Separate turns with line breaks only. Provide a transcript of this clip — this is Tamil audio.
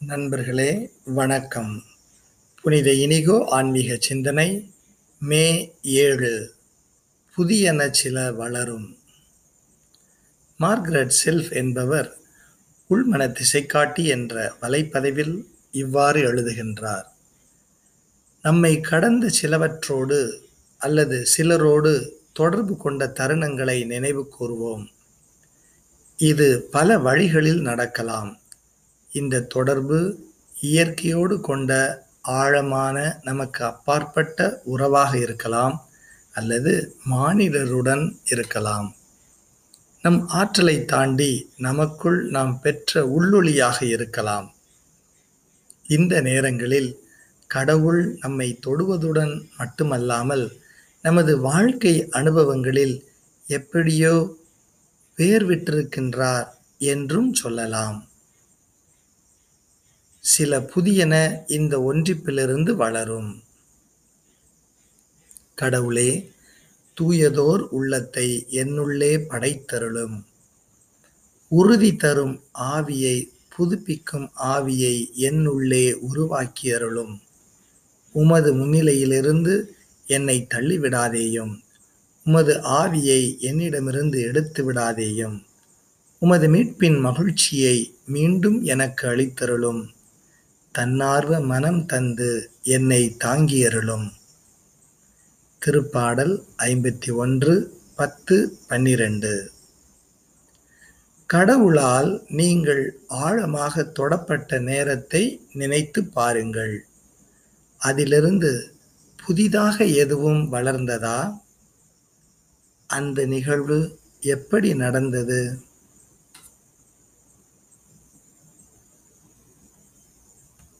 நண்பர்களே வணக்கம். புனித இனிகோ ஆன்மீக சிந்தனை மே ஏழு. புதியன சில வளரும். மார்கரெட் செல்ஃப் என்பவர் உள்மன திசைக்காட்டி என்ற வலைப்பதிவில் இவ்வாறு எழுதுகின்றார். நம்மை கடந்த சிலவற்றோடு அல்லது சிலரோடு தொடர்பு கொண்ட தருணங்களை நினைவு கூறுவோம். இது பல வழிகளில் நடக்கலாம். இந்த தொடர்பு இயற்கையோடு கொண்ட ஆழமான நமக்கு அப்பாற்பட்ட உறவாக இருக்கலாம் அல்லது மானிடருடன் இருக்கலாம். நம் ஆற்றலை தாண்டி நமக்குள் நாம் பெற்ற உள்ளொளியாக இருக்கலாம். இந்த நேரங்களில் கடவுள் நம்மை தொடுவதுடன் மட்டுமல்லாமல் நமது வாழ்க்கை அனுபவங்களில் எப்படியோ வேர்விட்டிருக்கின்றார் என்றும் சொல்லலாம். சில புதியன இந்த ஒன்றிப்பிலிருந்து வளரும். கடவுளே தூயதோர் உள்ளத்தை என்னுள்ளே படைத்தருளும். உறுதி தரும் ஆவியை புதுப்பிக்கும் ஆவியை என்னுள்ளே உருவாக்கியருளும். உமது முன்னிலையிலிருந்து என்னை தள்ளிவிடாதேயும். உமது ஆவியை என்னிடமிருந்து எடுத்து விடாதேயும் உமது மீட்பின் மகிழ்ச்சியை மீண்டும் எனக்கு அளித்தருளும். தன்னார்வ மனம் தந்து என்னை தாங்கியருளும். திருப்பாடல் ஐம்பத்தி ஒன்று பத்து பன்னிரண்டு. கடவுளால் நீங்கள் ஆழமாக தொடப்பட்ட நேரத்தை நினைத்து பாருங்கள். அதிலிருந்து புதிதாக எதுவும் வளர்ந்ததா? அந்த நிகழ்வு எப்படி நடந்தது?